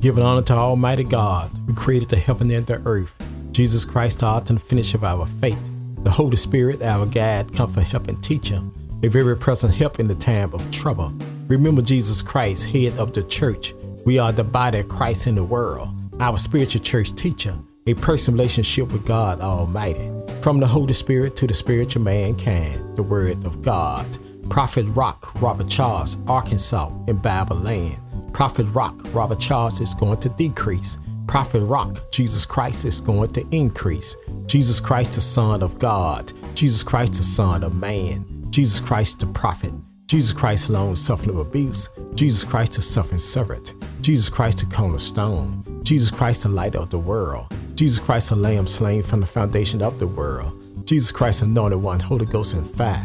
Giving honor to Almighty God, who created the heaven and the earth. Jesus Christ, the author and finisher of our faith. The Holy Spirit, our guide, comfort, help, and teacher. A very present help in the time of trouble. Remember Jesus Christ, head of the church. We are the body of Christ in the world. Our spiritual church teacher. A personal relationship with God Almighty. From the Holy Spirit to the spiritual mankind. The Word of God. Prophet Rock, Robert Charles, Arkansas, in Bible land. Prophet Rock, Robert Charles is going to decrease. Prophet Rock, Jesus Christ is going to increase. Jesus Christ, the Son of God. Jesus Christ, the Son of Man. Jesus Christ, the Prophet. Jesus Christ, long suffering abuse. Jesus Christ, the suffering servant. Jesus Christ, the cornerstone. Jesus Christ, the light of the world. Jesus Christ, the Lamb slain from the foundation of the world. Jesus Christ, anointed one, Holy Ghost and fire.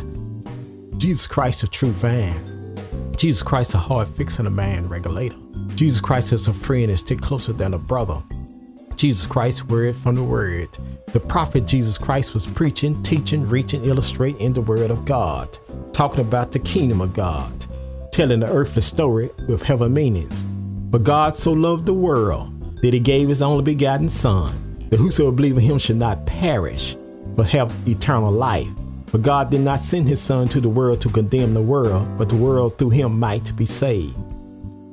Jesus Christ, the true vine. Jesus Christ, is a heart fixing a man regulator. Jesus Christ is a friend and stick closer than a brother. Jesus Christ, word from the word. The prophet Jesus Christ was preaching, teaching, reaching, illustrating in the word of God, talking about the kingdom of God, telling the earthly story with heaven meanings. But God so loved the world that he gave his only begotten Son, that whosoever believe in him should not perish, but have eternal life. But God did not send his Son to the world to condemn the world, but the world through him might be saved.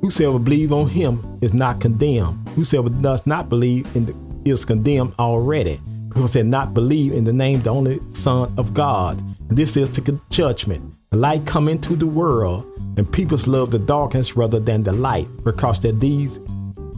Whosoever believe on him is not condemned. Whosoever does not believe in the, is condemned already, because they not believe in the name of the only Son of God. And this is the judgment. The light come into the world, and peoples love the darkness rather than the light, because their deeds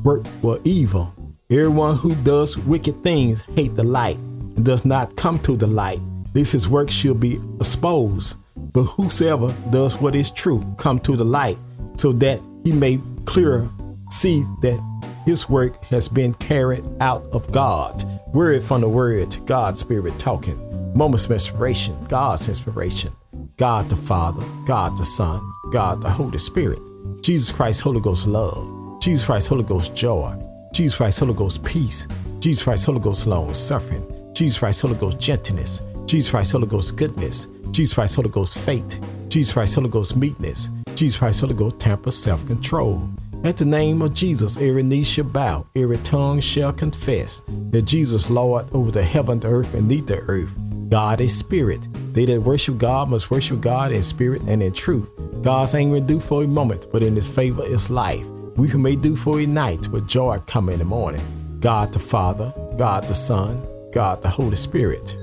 work were evil. Everyone who does wicked things hate the light and does not come to the light, lest his work should be exposed. But whosoever does what is true come to the light, so that he may clearer see that his work has been carried out of God. Word from the word, God's spirit talking. Moments of inspiration, God's inspiration. God the Father, God the Son, God the Holy Spirit. Jesus Christ, Holy Ghost love. Jesus Christ, Holy Ghost joy. Jesus Christ, Holy Ghost peace. Jesus Christ, Holy Ghost long suffering. Jesus Christ, Holy Ghost gentleness. Jesus Christ, Holy Ghost goodness. Jesus Christ, Holy Ghost faith. Jesus Christ, Holy Ghost meekness. Jesus Christ, Holy Ghost temper, self control. At the name of Jesus, every knee shall bow, every tongue shall confess that Jesus Lord over the heaven, the earth, and beneath the earth. God is spirit. They that worship God must worship God in spirit and in truth. God's anger do for a moment, but in his favor is life. We who may do for a night, but joy come in the morning. God the Father, God the Son, God the Holy Spirit.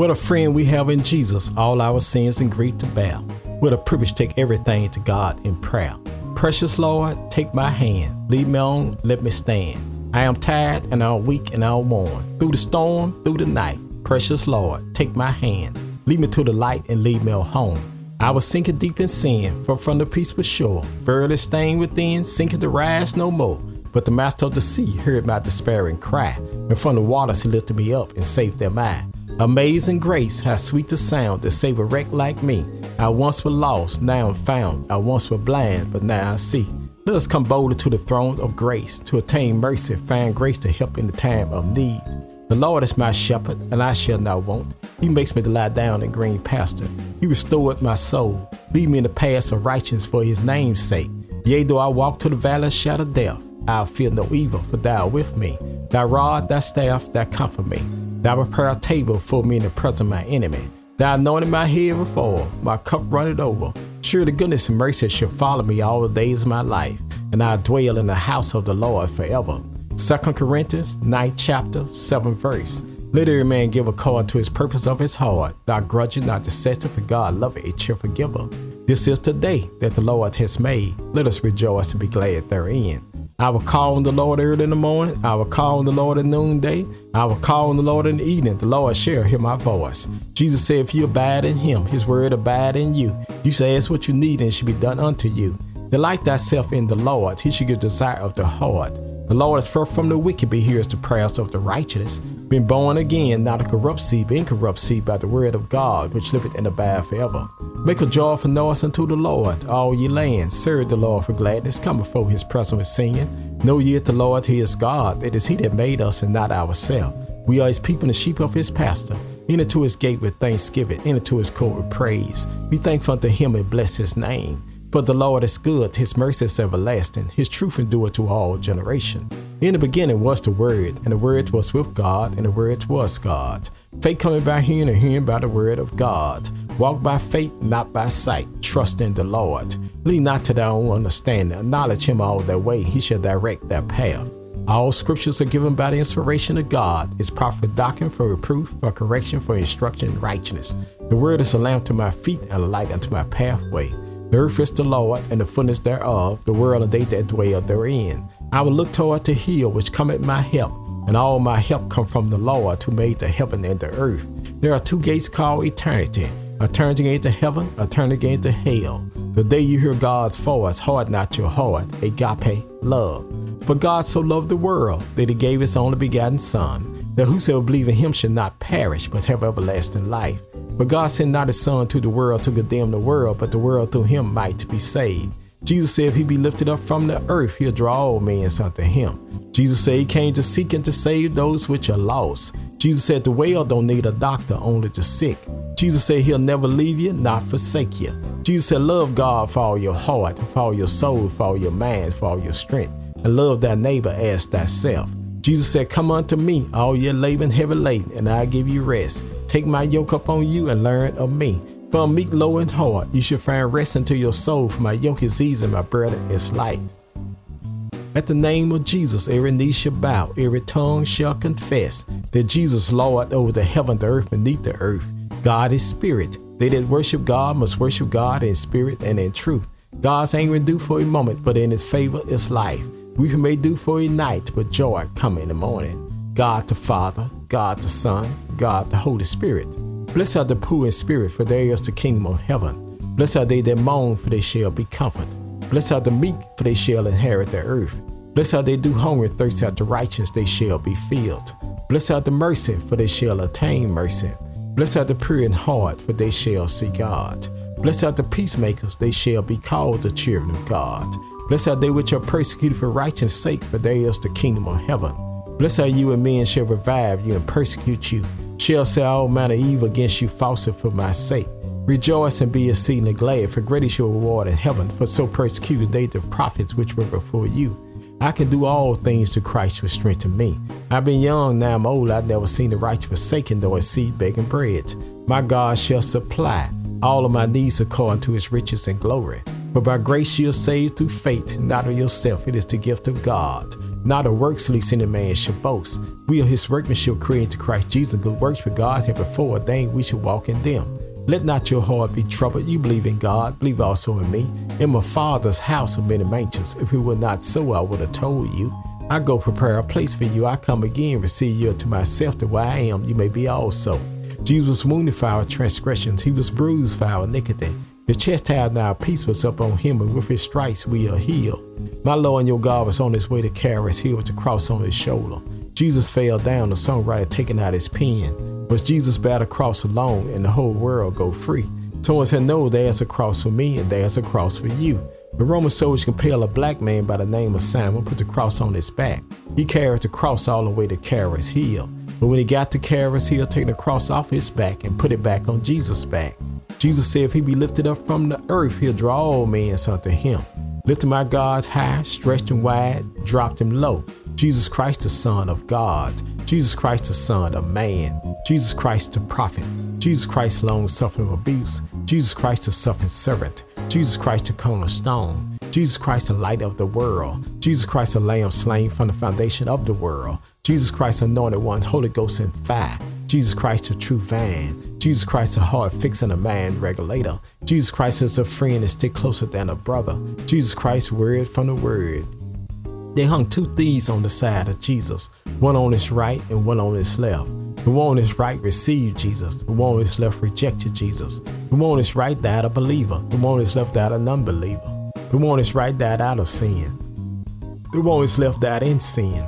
What a friend we have in Jesus, all our sins and grief to bear. What a privilege take everything to God in prayer. Precious Lord, take my hand. Lead me on, let me stand. I am tired and I'm weak and I'm worn. Through the storm, through the night. Precious Lord, take my hand. Lead me to the light and lead me home. I was sinking deep in sin, for from the peace peaceful shore. Verily staying within, sinking to rise no more. But the master of the sea heard my despairing cry, and from the waters he lifted me up and saved them I. Amazing grace, how sweet the sound to save a wreck like me. I once was lost, now I'm found. I once was blind, but now I see. Let us come boldly to the throne of grace to attain mercy, find grace to help in the time of need. The Lord is my shepherd, and I shall not want. He makes me to lie down in green pasture. He restored my soul. Lead me in the paths of righteousness for his name's sake. Yea, though I walk to the valley of shadow death, I'll fear no evil, for thou art with me. Thy rod, thy staff, thou comfort me. Thou prepare a table for me in the presence of my enemy. Thou anointed my head oil, my cup runneth over. Surely goodness and mercy shall follow me all the days of my life, and I'll dwell in the house of the Lord forever. 2 Corinthians 9 chapter 7 verse. Let every man give according to his purpose of his heart, not grudging, not deceptive, for God loveth a cheerful giver. This is the day that the Lord has made. Let us rejoice and be glad therein. I will call on the Lord early in the morning. I will call on the Lord at noonday. I will call on the Lord in the evening. The Lord shall hear my voice. Jesus said, If you abide in him, his word abide in you. You shall ask what you need, and it shall be done unto you. Delight thyself in the Lord. He shall give desire of the heart. The Lord is far from the wicked, but hears the prayers of the righteous. Been born again, not a corrupt seed, but incorrupt seed by the word of God, which liveth the abide forever. Make a joyful noise unto the Lord, all ye lands. Serve the Lord for gladness. Come before his presence with singing. Know ye that the Lord, he is God. It is he that made us and not ourselves. We are his people and the sheep of his pasture. Enter to his gate with thanksgiving, enter to his court with praise. Be thankful unto him and bless his name. For the Lord is good, his mercy is everlasting, his truth endureth to all generation. In the beginning was the Word, and the Word was with God, and the Word was God. Faith coming by hearing, and hearing by the Word of God. Walk by faith, not by sight. Trust in the Lord. Lean not to thy own understanding. Acknowledge him all their way. He shall direct their path. All scriptures are given by the inspiration of God. It's profit doctrine for reproof, for correction, for instruction in righteousness. The word is a lamp to my feet and a light unto my pathway. Earth is the Lord, and the fullness thereof, the world and they that dwell therein. I will look toward the hill which cometh my help, and all my help come from the Lord who made the heaven and the earth. There are two gates called eternity, a turn again to heaven, a turn again to hell. The day you hear God's voice, harden not your heart, agape love. For God so loved the world that he gave his only begotten Son, that whosoever believe in him should not perish, but have everlasting life. But God sent not his Son to the world to condemn the world, but the world through him might be saved. Jesus said, If he be lifted up from the earth, he'll draw all men unto him. Jesus said he came to seek and to save those which are lost. Jesus said the well don't need a doctor, only the sick. Jesus said he'll never leave you, not forsake you. Jesus said, Love God for all your heart, for all your soul, for all your mind, for all your strength, and love thy neighbor as thyself. Jesus said, Come unto me, all ye labor and heavy laden, and I'll give you rest. Take my yoke upon you and learn of me. For meek, low, and hard. You shall find rest unto your soul, for my yoke is easy and my burden is light. At the name of Jesus, every knee shall bow, every tongue shall confess that Jesus Lord over the heaven, the earth, beneath the earth. God is spirit. They that worship God must worship God in spirit and in truth. God's anger do for a moment, but in his favor is life. We may do for a night, but joy come in the morning. God the Father, God the Son, God the Holy Spirit. Blessed are the poor in spirit, for theirs is the kingdom of heaven. Blessed are they that mourn, for they shall be comforted. Blessed are the meek, for they shall inherit the earth. Blessed are they do hunger and thirst after the righteousness, they shall be filled. Blessed are the mercy, for they shall attain mercy. Blessed are the pure in heart, for they shall see God. Blessed are the peacemakers, they shall be called the children of God. Blessed are they which are persecuted for righteousness' sake, for theirs is the kingdom of heaven. Blessed are you and men shall revive you and persecute you, shall say all manner of evil against you falsely for my sake. Rejoice and be exceedingly glad, for great is your reward in heaven, for so persecuted they the prophets which were before you. I can do all things to Christ which strengthen me. I've been young, now I'm old, I've never seen the righteous forsaken, though I seed begging bread. My God shall supply all of my needs according to his riches and glory. For by grace you are saved through faith, not of yourself, it is the gift of God. Not of works, lest any man should boast. We are his workmanship created to Christ Jesus, good works for God had before ordained we should walk in them. Let not your heart be troubled. You believe in God, believe also in me. In my Father's house are many mansions. If it were not so, I would have told you. I go prepare a place for you. I come again, receive you to myself, that where I am, you may be also. Jesus was wounded for our transgressions, he was bruised for our iniquity. The chastisement of our peace was up on him, and with his stripes we are healed. My Lord and your God was on his way to his with the cross on his shoulder. Jesus fell down, the songwriter taking out his pen. Was Jesus bear the cross alone and the whole world go free? Someone said, No, there's a cross for me and there's a cross for you. The Roman soldiers compelled a black man by the name of Simon, put the cross on his back. He carried the cross all the way to Caris Hill. But when he got to Caris Hill, take the cross off his back and put it back on Jesus' back. Jesus said, If he be lifted up from the earth, he'll draw all men unto him. Lifted my God's high, stretched him wide, dropped him low. Jesus Christ, the Son of God. Jesus Christ, the Son of Man. Jesus Christ, the prophet, Jesus Christ, long suffering abuse, Jesus Christ, the suffering servant, Jesus Christ, the cornerstone, Jesus Christ, the light of the world, Jesus Christ, the lamb slain from the foundation of the world, Jesus Christ, anointed one, Holy Ghost and fire, Jesus Christ, the true vine, Jesus Christ, the heart fixing a man regulator, Jesus Christ is a friend and stick closer than a brother, Jesus Christ, word from the word. They hung two thieves on the side of Jesus, one on his right and one on his left. The one on his right received Jesus. The one on his left rejected Jesus. The one on his right died a believer. The one on his left died a non-believer. The one on his right died out of sin. The one on his left died in sin.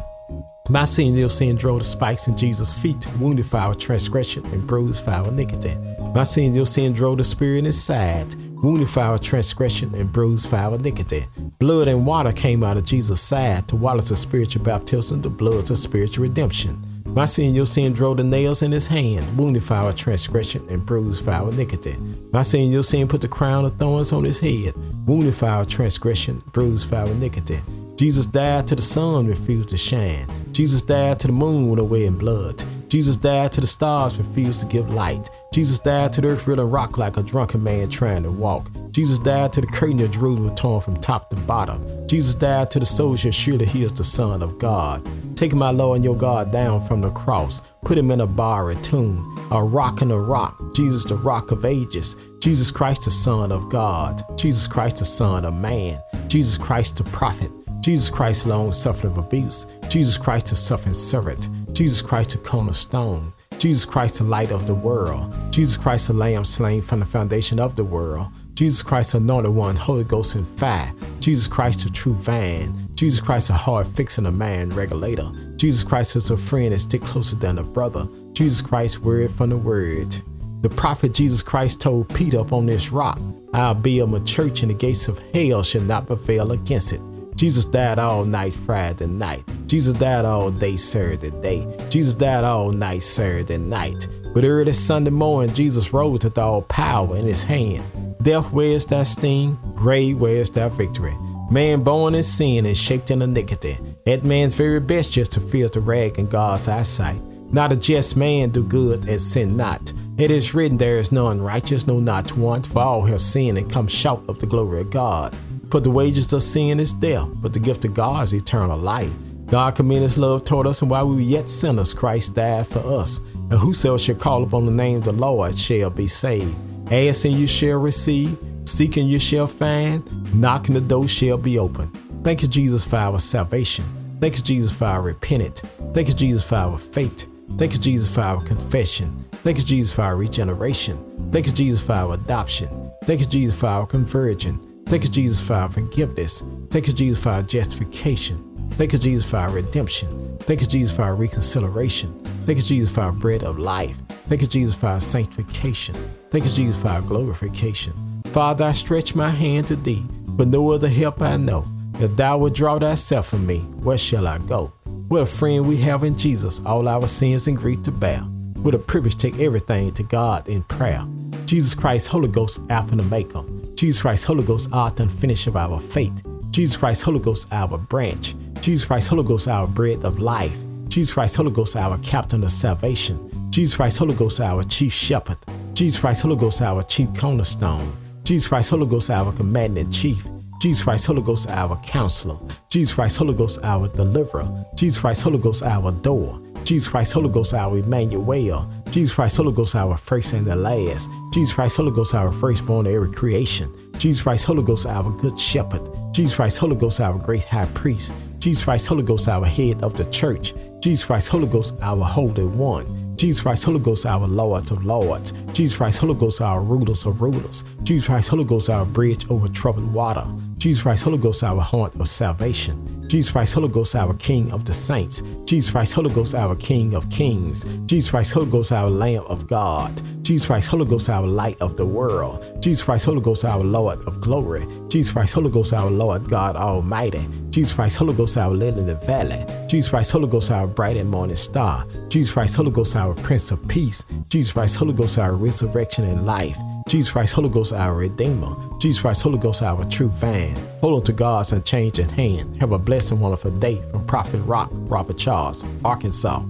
My sins, your sin drove the spikes in Jesus' feet, wounded for our transgression and bruised for our iniquity. My sins, your sin drove the spear in his side, wounded for our transgression and bruised for our iniquity. Blood and water came out of Jesus' side to water the spiritual baptism, the blood of spiritual redemption. My sin, your sin drove the nails in his hand, wounded for our transgression and bruised for our iniquity. My sin, your sin put the crown of thorns on his head, wounded for our transgression, bruised for our iniquity. Jesus died till the sun refused to shine. Jesus died to the moon went away in blood. Jesus died to the stars refused to give light. Jesus died to the earth really rock like a drunken man trying to walk. Jesus died to the curtain of Jerusalem torn from top to bottom. Jesus died to the soldier surely he is the Son of God. Take my Lord and your God down from the cross. Put him in a borrowed tomb, a rock in a rock. Jesus, the rock of ages. Jesus Christ, the Son of God. Jesus Christ, the Son of man. Jesus Christ, the prophet. Jesus Christ, long suffering of abuse. Jesus Christ, the suffering servant. Jesus Christ, the cornerstone. Jesus Christ, the light of the world. Jesus Christ, the lamb slain from the foundation of the world. Jesus Christ, the anointed one, Holy Ghost and fire. Jesus Christ, the true vine. Jesus Christ, a hard fixing a man regulator. Jesus Christ is a friend that stick closer than a brother. Jesus Christ, word from the word. The prophet Jesus Christ told Peter upon this rock, I'll build my church and the gates of hell shall not prevail against it. Jesus died all night Friday night. Jesus died all day Saturday day. Jesus died all night Saturday night. But early Sunday morning, Jesus rose with all power in his hand. Death, wears that sting? Grave, wears that victory? Man born in sin and shaped in iniquity. That man's very best just to feel the rag in God's eyesight. Not a just man do good and sin not. It is written, There is none righteous, no not one, for all have sinned and come short of the glory of God. For the wages of sin is death, but the gift of God is eternal life. God commended his love toward us, and while we were yet sinners, Christ died for us. And whosoever shall call upon the name of the Lord shall be saved. Ask and you shall receive, seek and you shall find, knocking the door shall be open. Thank you, Jesus, for our salvation. Thank you, Jesus, for our repentance. Thank you, Jesus, for our faith. Thank you, Jesus, for our confession. Thank you, Jesus, for our regeneration. Thank you, Jesus, for our adoption. Thank you, Jesus, for our conversion. Thank you, Jesus, for our forgiveness. Thank you, Jesus, for our justification. Thank you, Jesus, for our redemption. Thank you, Jesus, for our reconciliation. Thank you, Jesus, for our bread of life. Thank you, Jesus, for our sanctification. Thank you, Jesus, for our glorification. Father, I stretch my hand to thee, but no other help I know. If thou withdraw thyself from me, where shall I go? What a friend we have in Jesus, all our sins and grief to bear. What a privilege to take everything to God in prayer. Jesus Christ, Holy Ghost, Alpha and Omega. Jesus Christ, Holy Ghost, author and finisher of our faith. Jesus Christ, Holy Ghost, our branch. Jesus Christ, Holy Ghost, our bread of life. Jesus Christ, Holy Ghost, our captain of salvation. Jesus Christ, Holy Ghost, our chief shepherd. Jesus Christ, Holy Ghost, our chief cornerstone. Jesus Christ, Holy Ghost, our commander chief. Jesus Christ, Holy Ghost, our counselor. Jesus Christ, Holy Ghost, our deliverer. Jesus Christ, Holy Ghost, our door. Jesus Christ, Holy Ghost, our Emmanuel. Jesus Christ, Holy Ghost, our first and the last. Jesus Christ, Holy Ghost, our firstborn of every creation. Jesus Christ, Holy Ghost, our good shepherd. Jesus Christ, Holy Ghost, our great high priest. Jesus Christ, Holy Ghost, our head of the church. Jesus Christ, Holy Ghost, our holy one. Jesus Christ, Holy Ghost, our Lords of Lords. Jesus Christ, Holy Ghost, our rulers of rulers. Jesus Christ, Holy Ghost, our bridge over troubled water. Jesus Christ, Holy Ghost, our haunt of salvation. Jesus Christ, Holy Ghost, our King of the saints. Jesus Christ, Holy Ghost, our King of kings. Jesus Christ, Holy Ghost, our Lamb of God. Jesus Christ, Holy Ghost, our light of the world. Jesus Christ, Holy Ghost, our Lord of glory. Jesus Christ, Holy Ghost, our Lord God Almighty. Jesus Christ, Holy Ghost, our lily in the valley. Jesus Christ, Holy Ghost, our bright and morning star. Jesus Christ, Holy Ghost, our Prince of Peace. Jesus Christ, Holy Ghost, our resurrection and life. Jesus Christ, Holy Ghost, our Redeemer. Jesus Christ, Holy Ghost, our true vine. Hold on to God's unchanging hand. Have a blessed and wonderful day from Prophet Rock, Robert Charles, Arkansas.